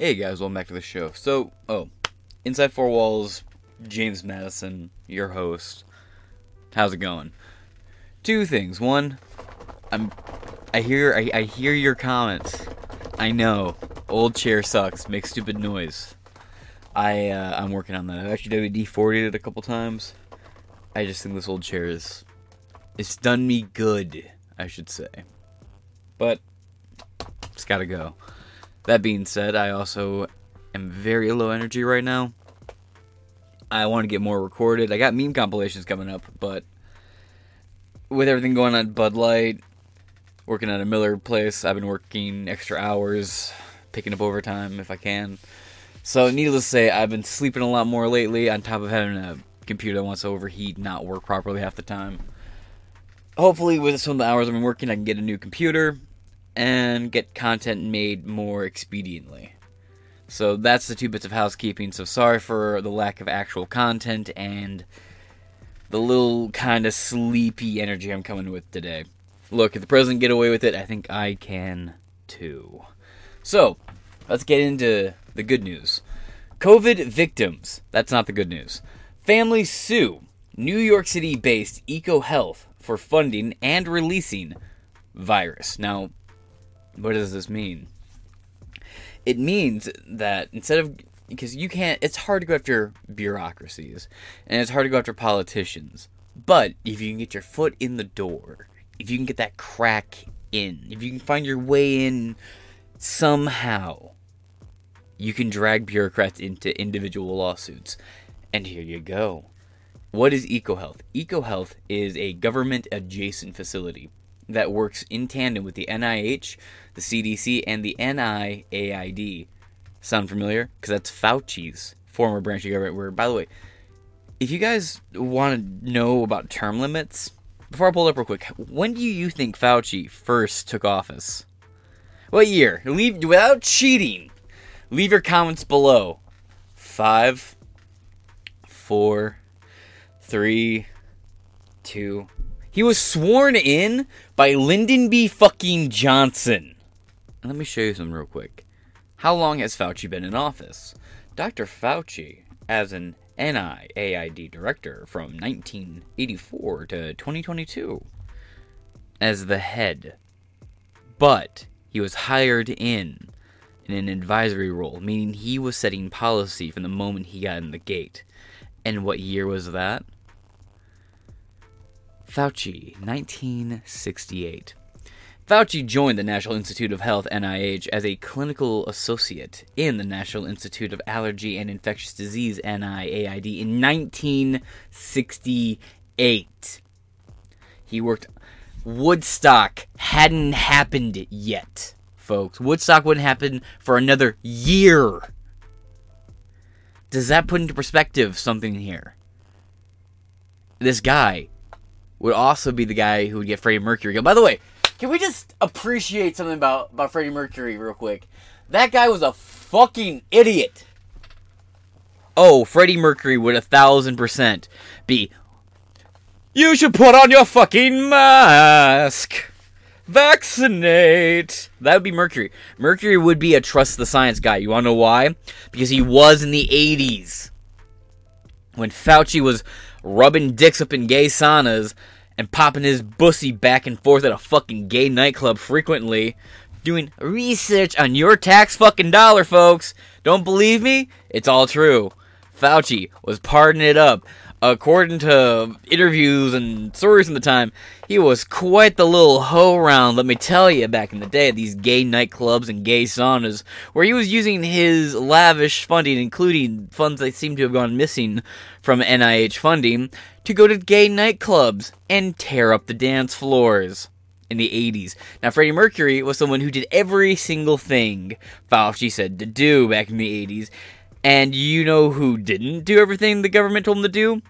Hey guys, welcome back to the show. So, oh, Inside Four Walls, James Madison, your host. How's it going? Two things. One, I'm, I hear, I, I hear your comments. I know, old chair sucks, makes stupid noise. I, uh, I'm working on that. I've actually WD-40'd it a couple times. I just think this old chair is, it's done me good, I should say. But, it's gotta go. That being said, I also am very low energy right now. I want to get more recorded. I got meme compilations coming up, but with everything going on at Bud Light, working at a Miller place, I've been working extra hours, picking up overtime if I can. So, needless to say, I've been sleeping a lot more lately, on top of having a computer that wants to overheat, and not work properly half the time. Hopefully, with some of the hours I've been working, I can get a new computer and get content made more expediently. So that's the two bits of housekeeping. So sorry for the lack of actual content and the little kind of sleepy energy I'm coming with today. Look, if the president get away with it, I think I can too. So, let's get into the good news. COVID victims. That's not the good news. Families sue New York City based EcoHealth for funding and releasing virus. Now, what does this mean? It means that instead of because you can't it's hard to go after bureaucracies and it's hard to go after politicians. But if you can get your foot in the door, if you can get that crack in, if you can find your way in somehow, you can drag bureaucrats into individual lawsuits. And here you go. What is EcoHealth? EcoHealth is a government adjacent facility that works in tandem with the NIH, the CDC, and the NIAID. Sound familiar? Because that's Fauci's former branch of government. Where, by the way, if you guys want to know about term limits, before I pull it up real quick, when do you think Fauci first took office? What year? Leave without cheating. Leave your comments below. Five, four, three, two. He was sworn in by Lyndon B. fucking Johnson. Let me show you some real quick. How long has Fauci been in office? Dr. Fauci, as an NIAID director from 1984 to 2022, as the head. But he was hired in in an advisory role, meaning he was setting policy from the moment he got in the gate. And what year was that? Fauci, 1968. Fauci joined the National Institute of Health, NIH, as a clinical associate in the National Institute of Allergy and Infectious Disease, NIAID, in 1968. He worked. Woodstock hadn't happened yet, folks. Woodstock wouldn't happen for another year. Does that put into perspective something here? This guy would also be the guy who would get Freddie Mercury. By the way, can we just appreciate something about, about Freddie Mercury real quick? That guy was a fucking idiot. Oh, Freddie Mercury would a thousand percent be. You should put on your fucking mask. Vaccinate. That would be Mercury. Mercury would be a trust the science guy. You want to know why? Because he was in the 80s. When Fauci was rubbing dicks up in gay saunas and popping his bussy back and forth at a fucking gay nightclub frequently, doing research on your tax fucking dollar, folks. Don't believe me? It's all true. Fauci was partying it up. According to interviews and stories from the time, he was quite the little hoe round, let me tell you, back in the day at these gay nightclubs and gay saunas, where he was using his lavish funding, including funds that seem to have gone missing from NIH funding, to go to gay nightclubs and tear up the dance floors in the 80s. Now, Freddie Mercury was someone who did every single thing Fauci said to do back in the 80s. And you know who didn't do everything the government told him to do?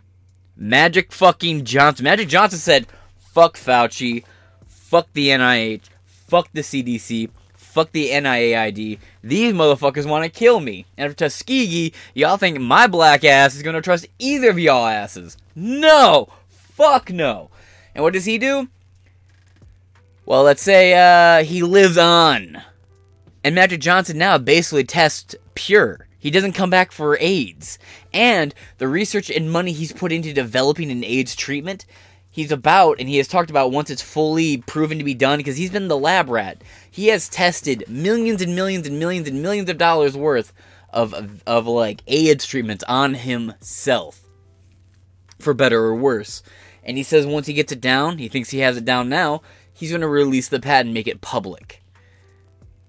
Magic fucking Johnson. Magic Johnson said, fuck Fauci, fuck the NIH, fuck the CDC, fuck the NIAID. These motherfuckers want to kill me. And for Tuskegee, y'all think my black ass is going to trust either of y'all asses. No! Fuck no! And what does he do? Well, let's say uh, he lives on. And Magic Johnson now basically tests pure. He doesn't come back for AIDS. And the research and money he's put into developing an AIDS treatment, he's about, and he has talked about once it's fully proven to be done, because he's been the lab rat. He has tested millions and millions and millions and millions of dollars worth of, of, of like AIDS treatments on himself. For better or worse. And he says once he gets it down, he thinks he has it down now, he's going to release the patent and make it public.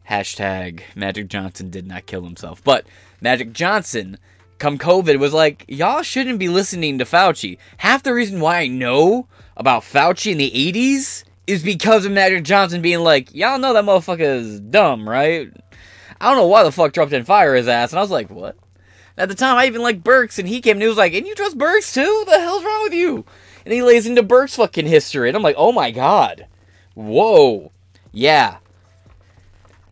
Hashtag Magic Johnson did not kill himself. But Magic Johnson, come COVID, was like, y'all shouldn't be listening to Fauci. Half the reason why I know about Fauci in the 80s is because of Magic Johnson being like, y'all know that motherfucker is dumb, right? I don't know why the fuck Trump didn't fire his ass. And I was like, what? At the time, I even liked Birx, and he came and he was like, and you trust Birx too? The hell's wrong with you? And he lays into Birx fucking history. And I'm like, oh my god. Whoa. Yeah.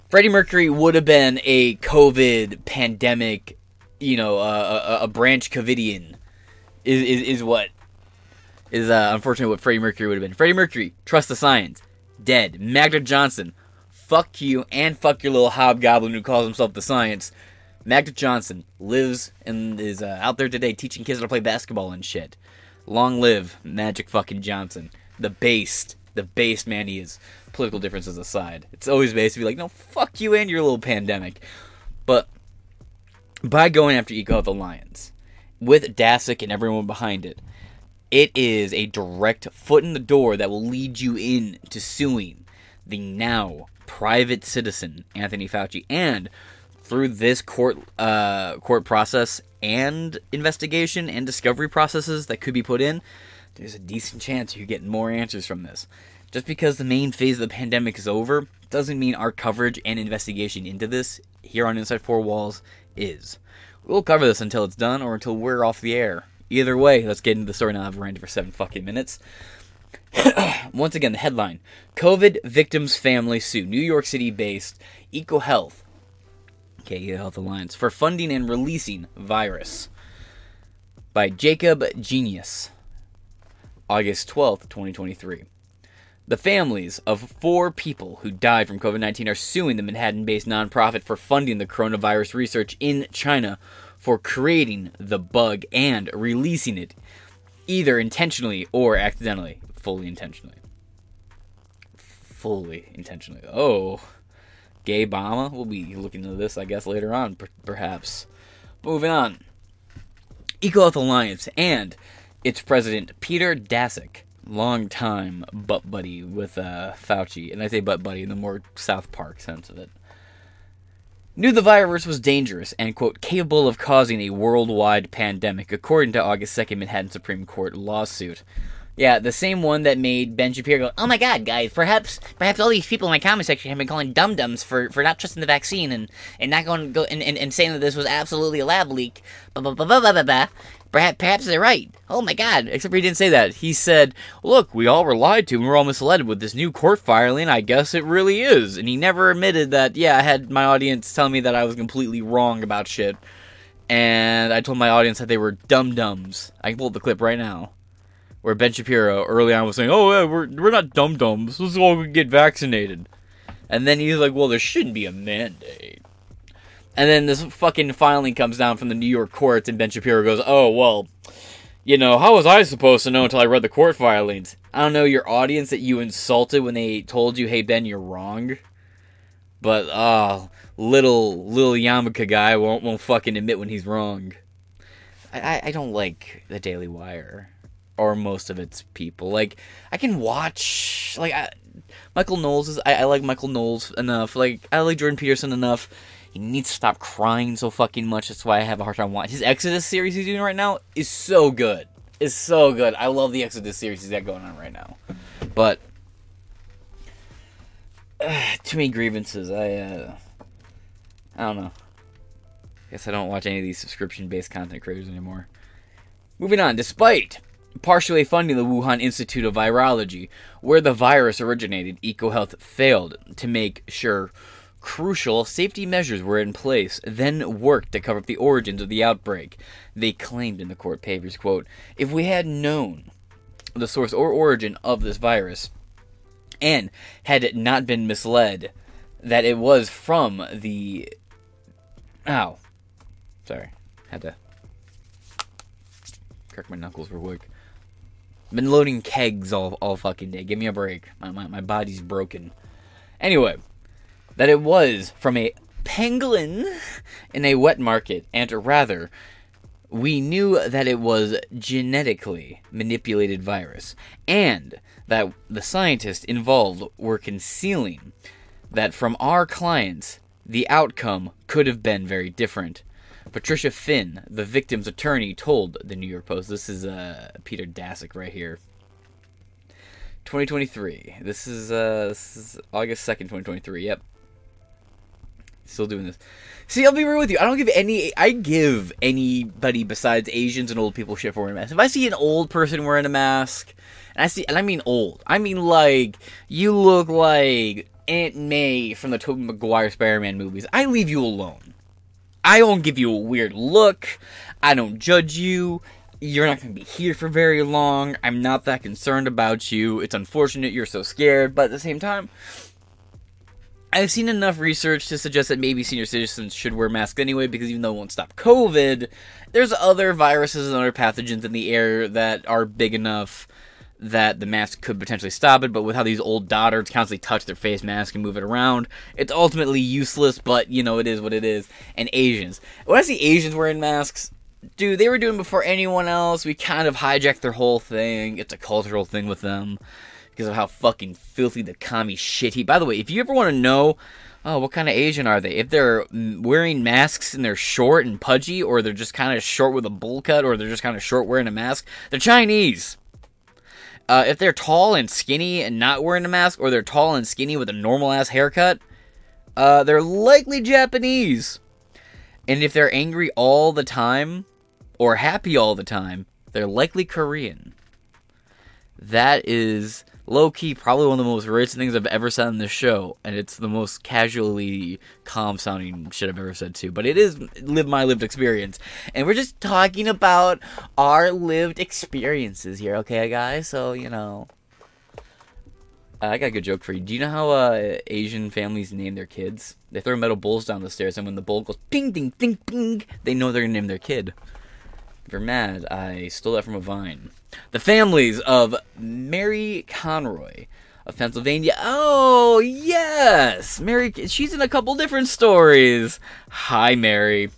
Freddie Mercury would have been a COVID pandemic, you know, uh, a, a, branch Covidian, is, is, is what is uh, unfortunately what Freddie Mercury would have been. Freddie Mercury, trust the science, dead. Magic Johnson, fuck you and fuck your little hobgoblin who calls himself the science. Magic Johnson lives and is uh, out there today teaching kids how to play basketball and shit. Long live Magic fucking Johnson, the based, the base man he is political differences aside. It's always based to be like, no, fuck you and your little pandemic. But by going after EcoHealth Alliance, with Daszak and everyone behind it, it is a direct foot in the door that will lead you in to suing the now private citizen Anthony Fauci, and through this court uh, court process and investigation and discovery processes that could be put in, there's a decent chance you get more answers from this. Just because the main phase of the pandemic is over doesn't mean our coverage and investigation into this here on Inside Four Walls is. We'll cover this until it's done or until we're off the air. Either way, let's get into the story now. I've ranted for seven fucking minutes. Once again, the headline COVID victims' family sue New York City based EcoHealth, okay, EcoHealth Alliance, for funding and releasing virus. By Jacob Geanous, August 12th, 2023. The families of four people who died from COVID 19 are suing the Manhattan based nonprofit for funding the coronavirus research in China for creating the bug and releasing it, either intentionally or accidentally. Fully intentionally. Fully intentionally. Oh. Gay Obama? We'll be looking into this, I guess, later on, per- perhaps. Moving on. EcoHealth Alliance and its president, Peter Daszak long time butt buddy with uh, Fauci, and I say butt buddy in the more South Park sense of it. Knew the virus was dangerous and, quote, capable of causing a worldwide pandemic, according to August 2nd Manhattan Supreme Court lawsuit. Yeah, the same one that made Ben Shapiro go, "Oh my God, guys! Perhaps, perhaps all these people in my comment section have been calling dum dums for, for not trusting the vaccine and, and not going go and, and, and saying that this was absolutely a lab leak." Blah blah blah blah blah blah. Perhaps, perhaps they're right. Oh my God! Except he didn't say that. He said, "Look, we all were lied to, and we're all misled with this new court filing. I guess it really is." And he never admitted that. Yeah, I had my audience tell me that I was completely wrong about shit, and I told my audience that they were dum dums. I can pull up the clip right now where Ben Shapiro early on was saying, "Oh, yeah, we're we're not dum dums. Let's all get vaccinated," and then he's like, "Well, there shouldn't be a mandate." And then this fucking filing comes down from the New York courts, and Ben Shapiro goes, "Oh, well, you know, how was I supposed to know until I read the court filings? I don't know your audience that you insulted when they told you, "Hey Ben, you're wrong." But ah, uh, little little Yamaka guy won't won't fucking admit when he's wrong. I, I don't like the Daily Wire or most of its people. Like I can watch like I, Michael Knowles is I, I, like Michael Knowles enough. Like I like Jordan Peterson enough. He needs to stop crying so fucking much. That's why I have a hard time watching his Exodus series he's doing right now is so good. Is so good. I love the Exodus series he's got going on right now. But uh, too many grievances. I uh, I don't know. Guess I don't watch any of these subscription based content creators anymore. Moving on, despite partially funding the Wuhan Institute of Virology, where the virus originated, EcoHealth failed to make sure crucial safety measures were in place, then worked to cover up the origins of the outbreak. They claimed in the court papers, quote, if we had known the source or origin of this virus, and had not been misled that it was from the. Ow. Sorry. Had to crack my knuckles real quick. Been loading kegs all, all fucking day. Give me a break. My, my, my body's broken. Anyway, that it was from a pangolin in a wet market, and rather, we knew that it was genetically manipulated virus, and that the scientists involved were concealing that from our clients, the outcome could have been very different. Patricia Finn, the victim's attorney, told the New York Post. This is uh, Peter Daszak right here. 2023. This is uh, this is August 2nd, 2023. Yep. Still doing this. See, I'll be real with you. I don't give any. I give anybody besides Asians and old people shit for wearing a mask. If I see an old person wearing a mask, and I see, and I mean old, I mean like you look like Aunt May from the Tobey Maguire Spider-Man movies. I leave you alone. I don't give you a weird look. I don't judge you. You're not going to be here for very long. I'm not that concerned about you. It's unfortunate you're so scared, but at the same time, I've seen enough research to suggest that maybe senior citizens should wear masks anyway because even though it won't stop COVID, there's other viruses and other pathogens in the air that are big enough that the mask could potentially stop it, but with how these old dotards constantly touch their face mask and move it around, it's ultimately useless, but you know, it is what it is. And Asians. When I see Asians wearing masks, dude, they were doing before anyone else. We kind of hijacked their whole thing. It's a cultural thing with them because of how fucking filthy the commie shit he. By the way, if you ever want to know, oh, what kind of Asian are they? If they're wearing masks and they're short and pudgy, or they're just kind of short with a bowl cut, or they're just kind of short wearing a mask, they're Chinese. Uh, if they're tall and skinny and not wearing a mask, or they're tall and skinny with a normal ass haircut, uh, they're likely Japanese. And if they're angry all the time, or happy all the time, they're likely Korean. That is low key probably one of the most racist things I've ever said on this show, and it's the most casually calm sounding shit I've ever said too. But it is live my lived experience, and we're just talking about our lived experiences here, okay, guys? So you know. I got a good joke for you. Do you know how uh, Asian families name their kids? They throw metal bowls down the stairs, and when the bowl goes ping, ding, ding, ping, they know they're gonna name their kid. If you're mad, I stole that from a vine. The families of Mary Conroy of Pennsylvania. Oh, yes! Mary, she's in a couple different stories. Hi, Mary.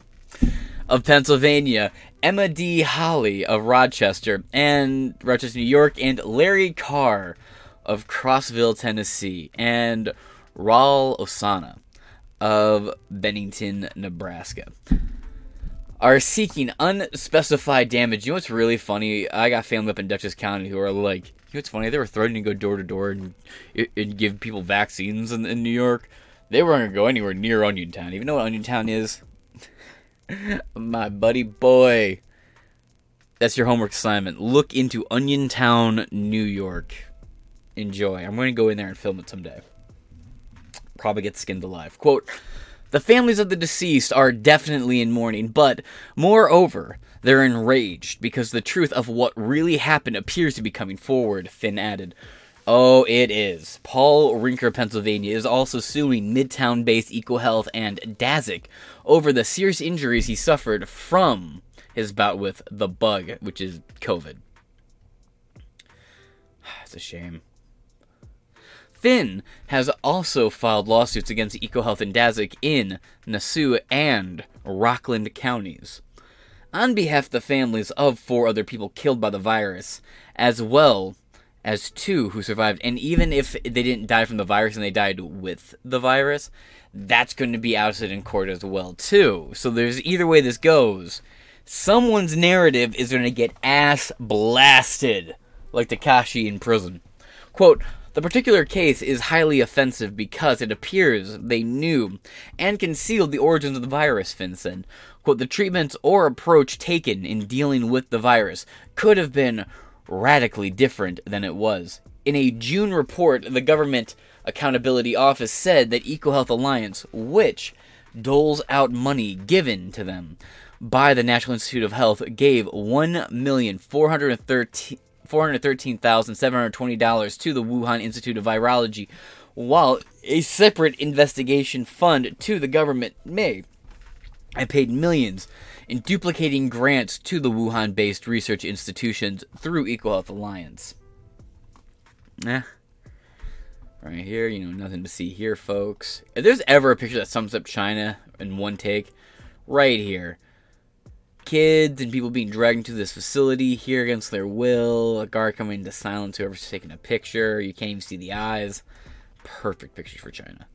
Of Pennsylvania. Emma D. Holly of Rochester and Rochester, New York, and Larry Carr of Crossville, Tennessee, and Raul Osana of Bennington, Nebraska are seeking unspecified damage. You know what's really funny? I got family up in Dutchess County who are like, you know what's funny? They were threatening to go door to door and, and give people vaccines in, in New York. They weren't going to go anywhere near Onion Town. Even know what Onion Town is? My buddy boy. That's your homework assignment. Look into Onion Town, New York. Enjoy. I'm going to go in there and film it someday. Probably get skinned alive. Quote, the families of the deceased are definitely in mourning, but moreover, they're enraged because the truth of what really happened appears to be coming forward, Finn added. Oh, it is. Paul Rinker, Pennsylvania, is also suing Midtown based EcoHealth and Daszak over the serious injuries he suffered from his bout with the bug, which is COVID. It's a shame. Finn has also filed lawsuits against EcoHealth and Daszak in Nassau and Rockland counties on behalf of the families of four other people killed by the virus, as well as two who survived. And even if they didn't die from the virus and they died with the virus, that's going to be ousted in court as well too. So there's either way this goes, someone's narrative is going to get ass blasted like Tekashi in prison. Quote, the particular case is highly offensive because it appears they knew and concealed the origins of the virus, Finn said. Quote, the treatments or approach taken in dealing with the virus could have been radically different than it was. In a June report, the Government Accountability Office said that EcoHealth Alliance, which doles out money given to them by the National Institute of Health, gave 1,413. $413,720 to the Wuhan Institute of Virology, while a separate investigation fund to the government may have paid millions in duplicating grants to the Wuhan based research institutions through EcoHealth Alliance. Eh. Right here, you know, nothing to see here, folks. If there's ever a picture that sums up China in one take, right here. Kids and people being dragged into this facility here against their will, a guard coming to silence whoever's taking a picture, you can't even see the eyes. Perfect picture for China.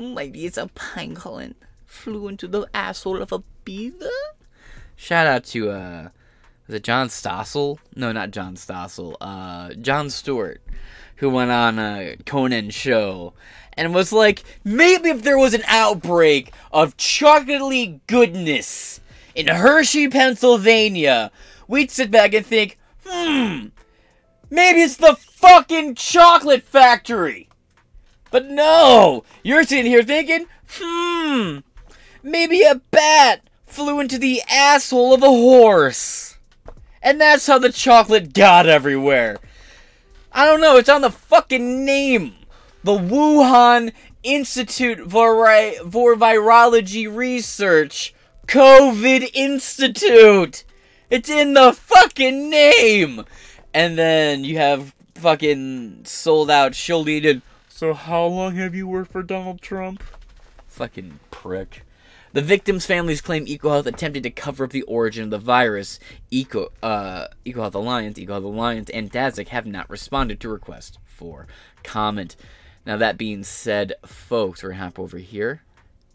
Maybe it's a pangolin flew into the asshole of a beaver. Shout out to uh was it John Stossel? No, not John Stossel. Uh Jon Stewart, who went on a Conan show and was like, maybe if there was an outbreak of chocolatey goodness in Hershey, Pennsylvania, we'd sit back and think, hmm, maybe it's the fucking chocolate factory. But no, you're sitting here thinking, hmm, maybe a bat flew into the asshole of a horse. And that's how the chocolate got everywhere. I don't know, it's on the fucking name. The Wuhan Institute for, for Virology Research. COVID Institute. It's in the fucking name. And then you have fucking sold out shouldered. So how long have you worked for Donald Trump? Fucking prick. The victims' families claim EcoHealth attempted to cover up the origin of the virus. Eco, uh, EcoHealth Alliance, EcoHealth Alliance, and Daszak have not responded to requests for comment. Now, that being said, folks, we're to hop over here,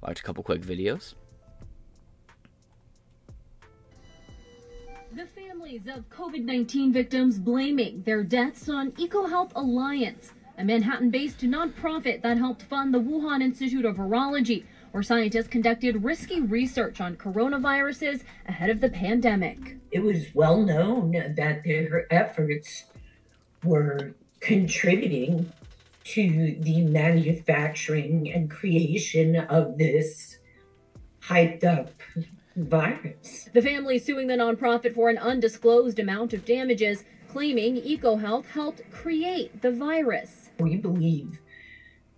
watch a couple quick videos. Families of COVID 19 victims blaming their deaths on EcoHealth Alliance, a Manhattan based nonprofit that helped fund the Wuhan Institute of Virology where scientists conducted risky research on coronaviruses ahead of the pandemic. It was well known that their efforts were contributing to the manufacturing and creation of this hyped up virus. The family suing the nonprofit for an undisclosed amount of damages, claiming EcoHealth helped create the virus. We believe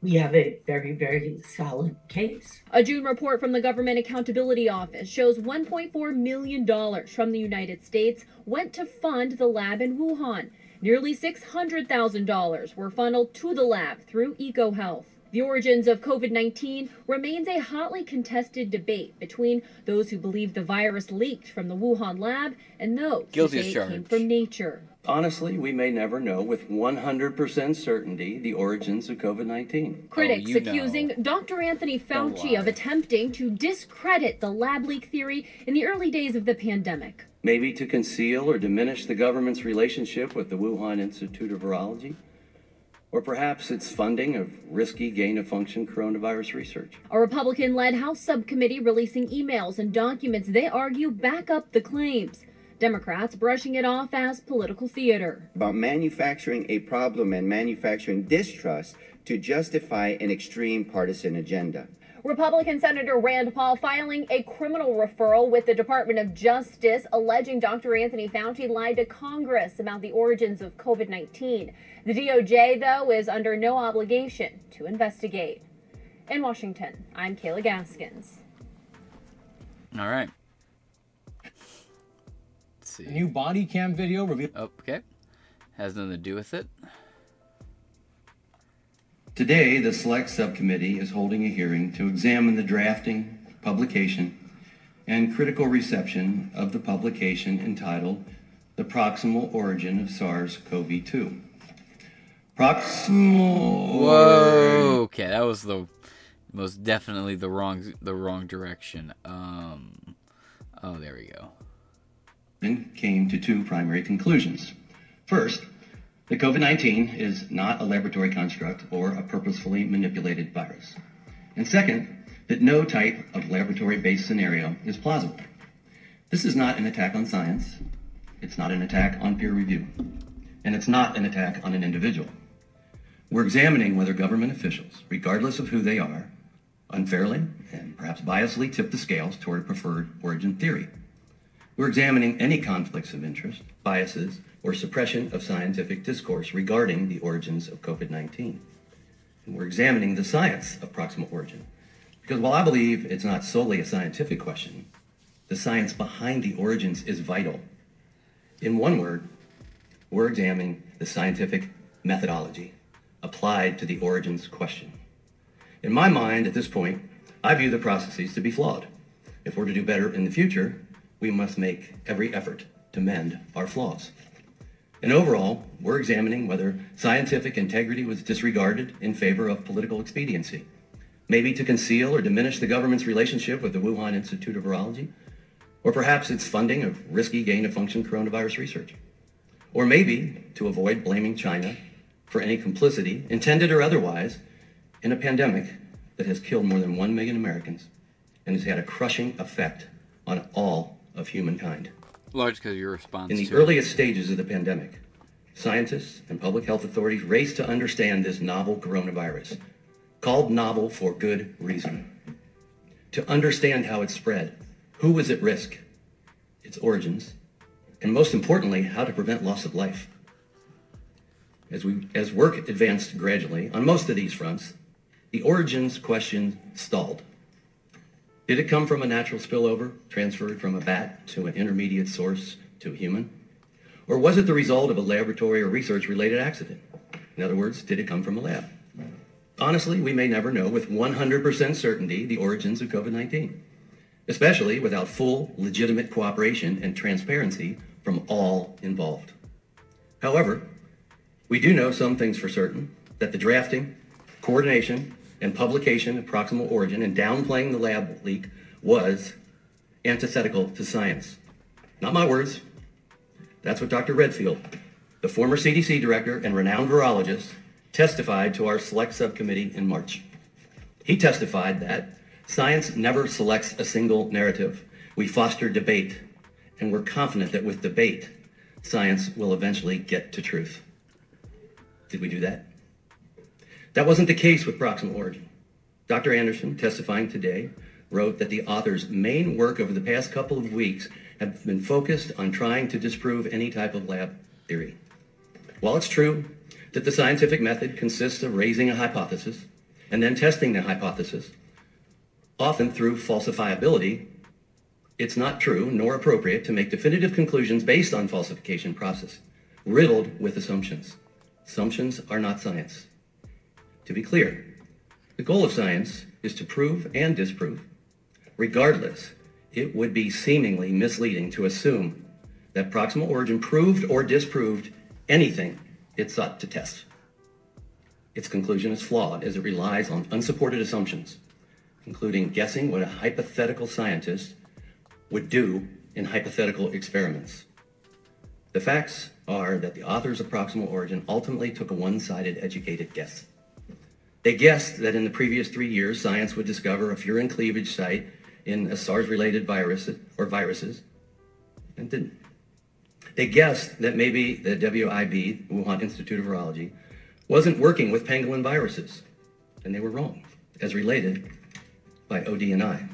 we have a very, very solid case. A June report from the Government Accountability Office shows $1.4 million from the United States went to fund the lab in Wuhan. Nearly $600,000 were funneled to the lab through EcoHealth. The origins of COVID 19 remains a hotly contested debate between those who believe the virus leaked from the Wuhan lab and those Guilty who say it came from nature. Honestly, we may never know with 100% certainty the origins of COVID 19. Critics oh, accusing know. Dr. Anthony Fauci of attempting to discredit the lab leak theory in the early days of the pandemic. Maybe to conceal or diminish the government's relationship with the Wuhan Institute of Virology? Or perhaps its funding of risky gain of function coronavirus research. A Republican led House subcommittee releasing emails and documents they argue back up the claims. Democrats brushing it off as political theater. About manufacturing a problem and manufacturing distrust to justify an extreme partisan agenda. Republican Senator Rand Paul filing a criminal referral with the Department of Justice alleging Dr. Anthony Fauci lied to Congress about the origins of COVID 19. The DOJ, though, is under no obligation to investigate. In Washington, I'm Kayla Gaskins. All right see. A new body cam video revealed. Oh, okay. Has nothing to do with it. Today, the Select Subcommittee is holding a hearing to examine the drafting, publication, and critical reception of the publication entitled The Proximal Origin of SARS-CoV-2. Proximal. Whoa. Okay, that was the most definitely the wrong the wrong direction. Um. Oh, there we go and came to two primary conclusions. First, that COVID 19 is not a laboratory construct or a purposefully manipulated virus. And second, that no type of laboratory based scenario is plausible. This is not an attack on science, it's not an attack on peer review, and it's not an attack on an individual. We're examining whether government officials, regardless of who they are, unfairly and perhaps biasedly tip the scales toward a preferred origin theory. We're examining any conflicts of interest, biases, or suppression of scientific discourse regarding the origins of COVID 19. And we're examining the science of proximal origin. Because while I believe it's not solely a scientific question, the science behind the origins is vital. In one word, we're examining the scientific methodology applied to the origins question. In my mind, at this point, I view the processes to be flawed. If we're to do better in the future, we must make every effort to mend our flaws. And overall, we're examining whether scientific integrity was disregarded in favor of political expediency, maybe to conceal or diminish the government's relationship with the Wuhan Institute of Virology, or perhaps its funding of risky gain-of-function coronavirus research, or maybe to avoid blaming China for any complicity, intended or otherwise, in a pandemic that has killed more than 1 million Americans and has had a crushing effect on all of humankind. Large because your response. In the earliest stages of the pandemic, scientists and public health authorities raced to understand this novel coronavirus, called novel for good reason. To understand how it spread, who was at risk, its origins, and most importantly, how to prevent loss of life. As, we, as work advanced gradually on most of these fronts, the origins question stalled. Did it come from a natural spillover transferred from a bat to an intermediate source to a human? Or was it the result of a laboratory or research related accident? In other words, did it come from a lab? Honestly, we may never know with 100% certainty the origins of COVID 19, especially without full, legitimate cooperation and transparency from all involved. However, we do know some things for certain that the drafting, coordination, and publication of proximal origin and downplaying the lab leak was antithetical to science. Not my words. That's what Dr. Redfield, the former CDC director and renowned virologist, testified to our select subcommittee in March. He testified that science never selects a single narrative. We foster debate, and we're confident that with debate, science will eventually get to truth. Did we do that? That wasn't the case with proximal origin. Dr. Andersen, testifying today, wrote that the author's main work over the past couple of weeks have been focused on trying to disprove any type of lab theory. While it's true that the scientific method consists of raising a hypothesis and then testing the hypothesis, often through falsifiability, it's not true nor appropriate to make definitive conclusions based on falsification process, riddled with assumptions. Assumptions are not science. To be clear, the goal of science is to prove and disprove. Regardless, it would be seemingly misleading to assume that proximal origin proved or disproved anything it sought to test. Its conclusion is flawed as it relies on unsupported assumptions, including guessing what a hypothetical scientist would do in hypothetical experiments. The facts are that the authors of proximal origin ultimately took a one-sided educated guess. They guessed that in the previous three years, science would discover a furin cleavage site in a SARS-related virus or viruses, and didn't. They guessed that maybe the WIV, Wuhan Institute of Virology, wasn't working with pangolin viruses, and they were wrong, as related by ODNI,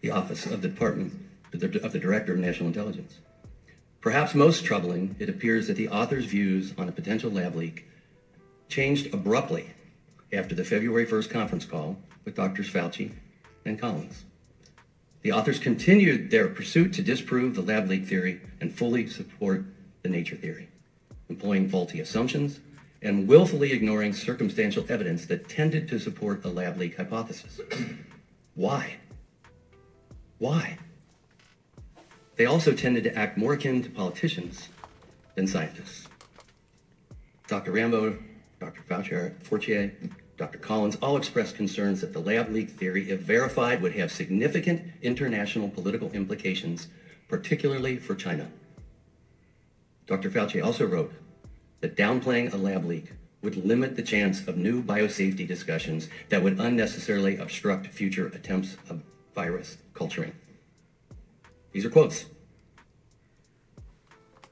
the Office of the Department of the Director of National Intelligence. Perhaps most troubling, it appears that the author's views on a potential lab leak changed abruptly after the February 1st conference call with Drs. Fauci and Collins. The authors continued their pursuit to disprove the lab leak theory and fully support the nature theory, employing faulty assumptions and willfully ignoring circumstantial evidence that tended to support the lab leak hypothesis. Why? Why? They also tended to act more akin to politicians than scientists. Dr. Rambaut, Dr. Fauci, Fortier, Dr. Collins all expressed concerns that the lab leak theory, if verified, would have significant international political implications, particularly for China. Dr. Fauci also wrote that downplaying a lab leak would limit the chance of new biosafety discussions that would unnecessarily obstruct future attempts of virus culturing. These are quotes.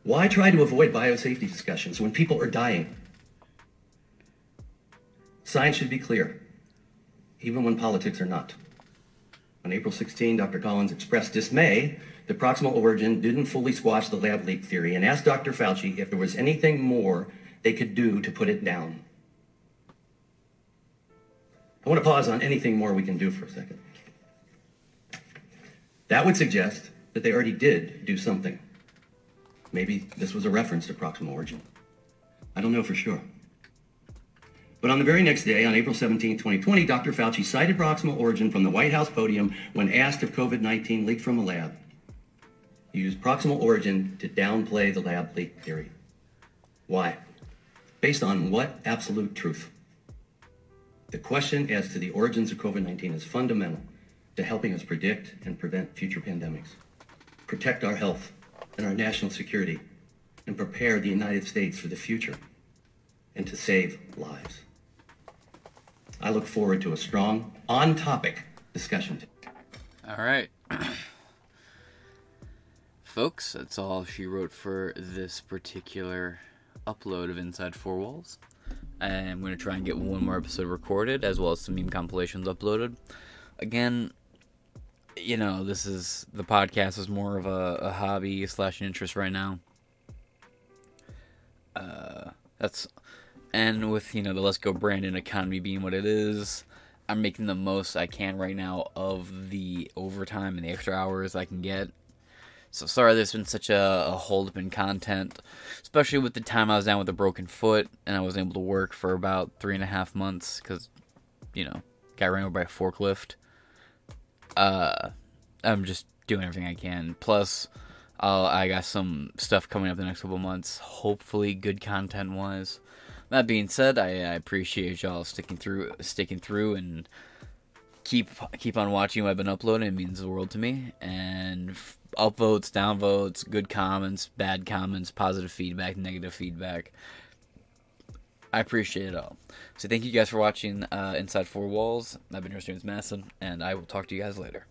Why try to avoid biosafety discussions when people are dying? Science should be clear, even when politics are not. On April 16, Dr. Collins expressed dismay that proximal origin didn't fully squash the lab leak theory and asked Dr. Fauci if there was anything more they could do to put it down. I want to pause on anything more we can do for a second. That would suggest that they already did do something. Maybe this was a reference to proximal origin. I don't know for sure. But on the very next day, on April 17, 2020, Dr. Fauci cited proximal origin from the White House podium when asked if COVID 19 leaked from a lab. He used proximal origin to downplay the lab leak theory. Why? Based on what absolute truth? The question as to the origins of COVID 19 is fundamental to helping us predict and prevent future pandemics, protect our health and our national security, and prepare the United States for the future, and to save lives. I look forward to a strong, on topic discussion. All right. Folks, that's all she wrote for this particular upload of Inside Four Walls. I'm going to try and get one more episode recorded, as well as some meme compilations uploaded. Again, you know, this is the podcast is more of a, a hobby slash interest right now. Uh, that's and with you know the Let's Go Brandon economy being what it is, I'm making the most I can right now of the overtime and the extra hours I can get. So sorry there's been such a, a hold up in content, especially with the time I was down with a broken foot and I was able to work for about three and a half months because, you know, got ran over by a forklift. Uh, I'm just doing everything I can. Plus, uh, I got some stuff coming up the next couple months. Hopefully, good content wise. That being said, I, I appreciate y'all sticking through, sticking through, and keep keep on watching what I've been uploading. It means the world to me. And upvotes, downvotes, good comments, bad comments, positive feedback, negative feedback. I appreciate it all. So thank you guys for watching uh, Inside Four Walls. I've been your students Masson, and I will talk to you guys later.